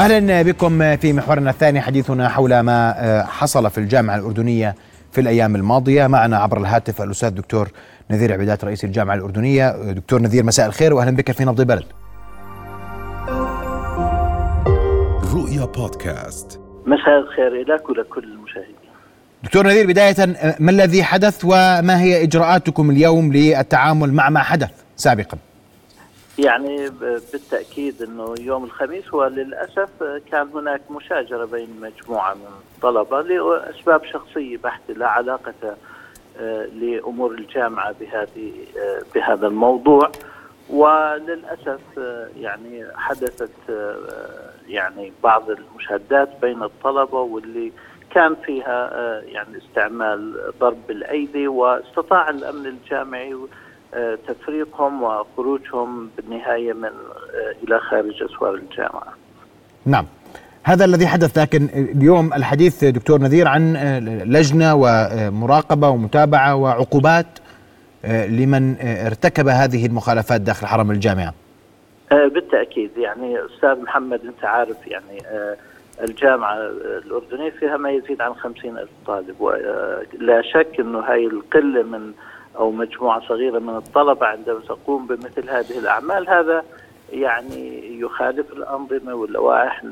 أهلا بكم في محورنا الثاني حديثنا حول ما حصل في الجامعة الأردنية في الأيام الماضية. معنا عبر الهاتف الأستاذ دكتور نذير عبيدات رئيس الجامعة الأردنية. دكتور نذير مساء الخير واهلا بك في نبض البلد رؤيا بودكاست. مساء الخير لك ولكل المشاهدين. دكتور نذير بداية ما الذي حدث وما هي إجراءاتكم اليوم للتعامل مع ما حدث سابقا؟ يعني بالتأكيد إنه يوم الخميس وللأسف كان هناك مشاجرة بين مجموعة من الطلبه لأسباب شخصية بحتة لا علاقة لأمور الجامعة بهذه بهذا الموضوع. وللأسف يعني حدثت يعني بعض المشادات بين الطلبة واللي كان فيها يعني استعمال ضرب بالأيدي واستطاع الأمن الجامعي تفريقهم وخروجهم بالنهايه من إلى خارج اسوار الجامعة. نعم. هذا الذي حدث لكن اليوم الحديث دكتور نذير عن لجنة ومراقبه ومتابعة وعقوبات لمن ارتكب هذه المخالفات داخل حرم الجامعة. بالتأكيد يعني أستاذ محمد أنت عارف يعني الجامعة الأردنية فيها ما يزيد عن خمسين ألف طالب ولا شك أنه هاي القلة من أو مجموعة صغيرة من الطلبة عندما تقوم بمثل هذه الأعمال هذا يعني يخالف الأنظمة واللوائح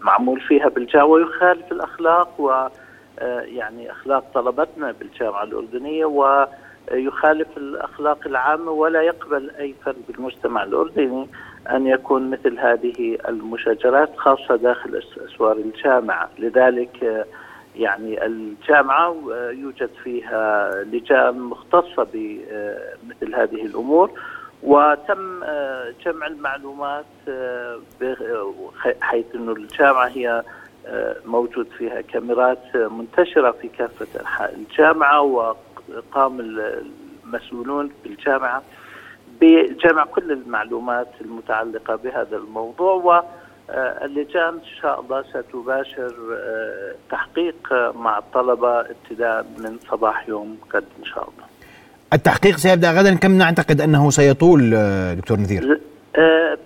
المعمول فيها بالجامعة ويخالف الأخلاق و يعني أخلاق طلبتنا بالجامعة الأردنية ويخالف الأخلاق العامة ولا يقبل أي فرد بالمجتمع الأردني أن يكون مثل هذه المشاجرات خاصة داخل أسوار الجامعة. لذلك يعني الجامعة يوجد فيها لجان مختصة بمثل هذه الأمور. وتم جمع المعلومات حيث أن الجامعة هي موجود فيها كاميرات منتشرة في كافة أنحاء الجامعة وقام المسؤولون بالجامعة بجمع كل المعلومات المتعلقة بهذا الموضوع. واللجان إن شاء الله ستباشر تحقيق مع الطلبة ابتداء من صباح يوم غد إن شاء الله التحقيق سيبدأ غدا كم نعتقد أنه سيطول دكتور نذير؟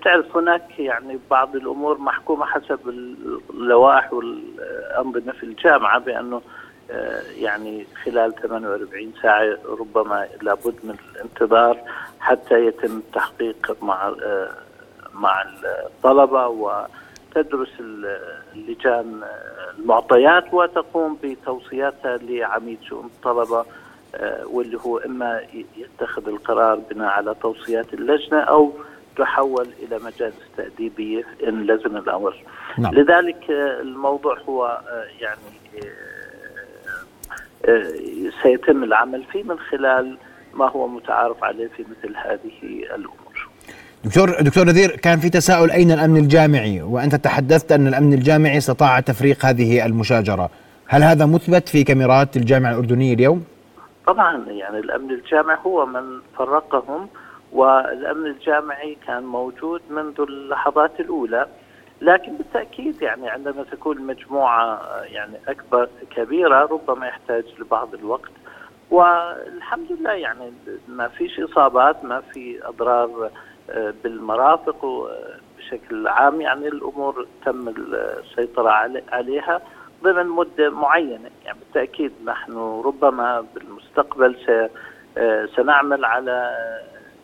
بتعرف هناك يعني بعض الأمور محكومة حسب اللوائح والأنظمة في الجامعة بأنه يعني خلال 48 ساعة ربما لابد من الانتظار حتى يتم التحقيق مع مع الطلبة وتدرس اللجان المعطيات وتقوم بتوصياتها لعميد شؤون الطلبة واللي هو إما يتخذ القرار بناء على توصيات اللجنة أو تحول إلى مجالس تأديبية إن لزم الأمر نعم. لذلك الموضوع هو يعني سيتم العمل فيه من خلال ما هو متعارف عليه في مثل هذه الأمور. دكتور دكتور نذير كان في تساؤل أين الأمن الجامعي؟ وأنت تحدثت أن الأمن الجامعي استطاع تفريق هذه المشاجرة، هل هذا مثبت في كاميرات الجامعة الأردنية اليوم؟ طبعا يعني الأمن الجامعي هو من فرقهم والأمن الجامعي كان موجود منذ اللحظات الأولى. لكن بالتأكيد يعني عندما تكون مجموعة يعني أكبر كبيرة ربما يحتاج لبعض الوقت. والحمد لله يعني ما فيش إصابات ما في أضرار بالمرافق بشكل عام يعني الأمور تم السيطرة عليها ضمن مدة معينة يعني بالتأكيد نحن ربما بالمستقبل سنعمل على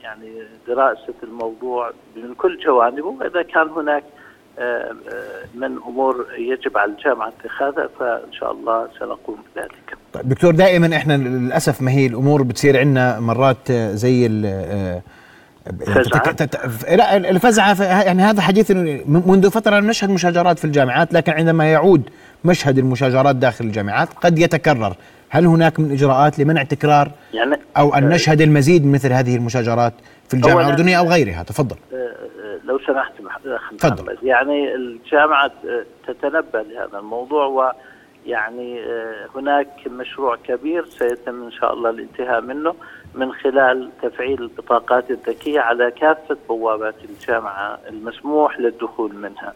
يعني دراسة الموضوع من كل جوانبه وإذا كان هناك من أمور يجب على الجامعة اتخاذها فإن شاء الله سنقوم بذلك. طيب دكتور دائما إحنا للأسف ما هي الأمور بتصير عندنا مرات زي؟ لا الفزعة يعني هذا حديث منذ فترة نشهد مشاجرات في الجامعات لكن عندما يعود مشهد المشاجرات داخل الجامعات قد يتكرر. هل هناك من إجراءات لمنع تكرار يعني أو أن نشهد المزيد من مثل هذه المشاجرات في الجامعة الأردنية أو غيرها؟ تفضل. لو سمحت محمد. يعني الجامعة تتنبه لهذا الموضوع ويعني هناك مشروع كبير سيتم إن شاء الله الانتهاء منه. من خلال تفعيل البطاقات الذكية على كافة بوابات الجامعة المسموح للدخول منها.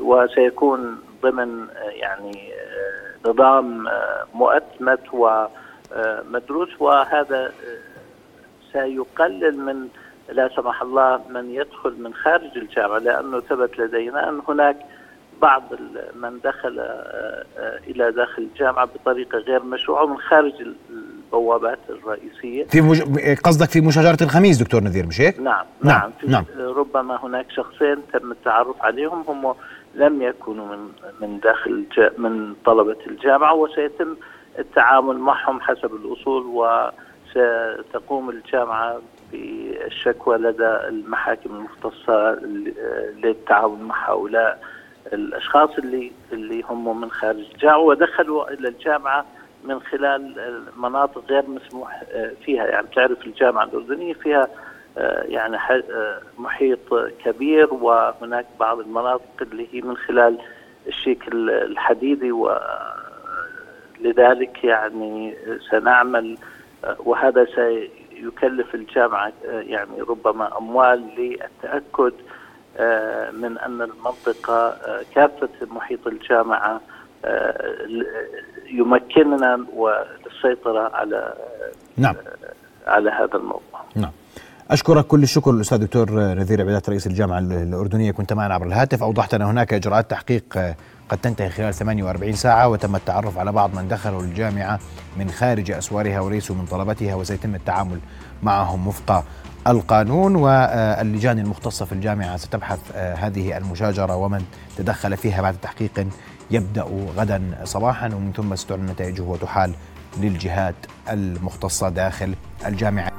وسيكون ضمن يعني نظام مؤتمت ومدروس وهذا سيقلل من لا سمح الله من يدخل من خارج الجامعة لأنه ثبت لدينا أن هناك بعض من دخل آه، آه، إلى داخل الجامعة بطريقة غير مشروعة من خارج البوابات الرئيسية في مج... قصدك في مشاجرة الخميس دكتور نذير مش هيك؟ نعم نعم, نعم. ربما هناك شخصين تم التعرف عليهم هم لم يكونوا من من داخل الج... من طلبة الجامعة وسيتم التعامل معهم حسب الأصول وستقوم الجامعة بالشكوى لدى المحاكم المختصة للتعاون مع هؤلاء الأشخاص اللي اللي هم من خارج الجامعة ودخلوا إلى الجامعة من خلال مناطق غير مسموح فيها يعني تعرف الجامعة الأردنية فيها يعني محيط كبير وهناك بعض المناطق اللي هي من خلال الشيك الحديدي ولذلك يعني سنعمل وهذا سيكلف الجامعة يعني ربما أموال للتأكد من أن المنطقة كافة محيط الجامعة يمكننا والسيطرة على نعم. على هذا الموضوع. نعم. أشكرك كل الشكر الأستاذ دكتور نذير عبيدات رئيس الجامعة الأردنية. كنت معنا عبر الهاتف. أوضحت أن هناك إجراءات تحقيق قد تنتهي خلال 48 ساعة وتم التعرف على بعض من دخلوا الجامعة من خارج أسوارها وليسوا من طلبتها وسيتم التعامل معهم وفق القانون. واللجان المختصة في الجامعة ستبحث هذه المشاجرة ومن تدخل فيها بعد تحقيق يبدأ غدا صباحا ومن ثم ستعلن نتائجه وتحال للجهات المختصة داخل الجامعة.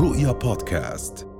رؤيا بودكاست.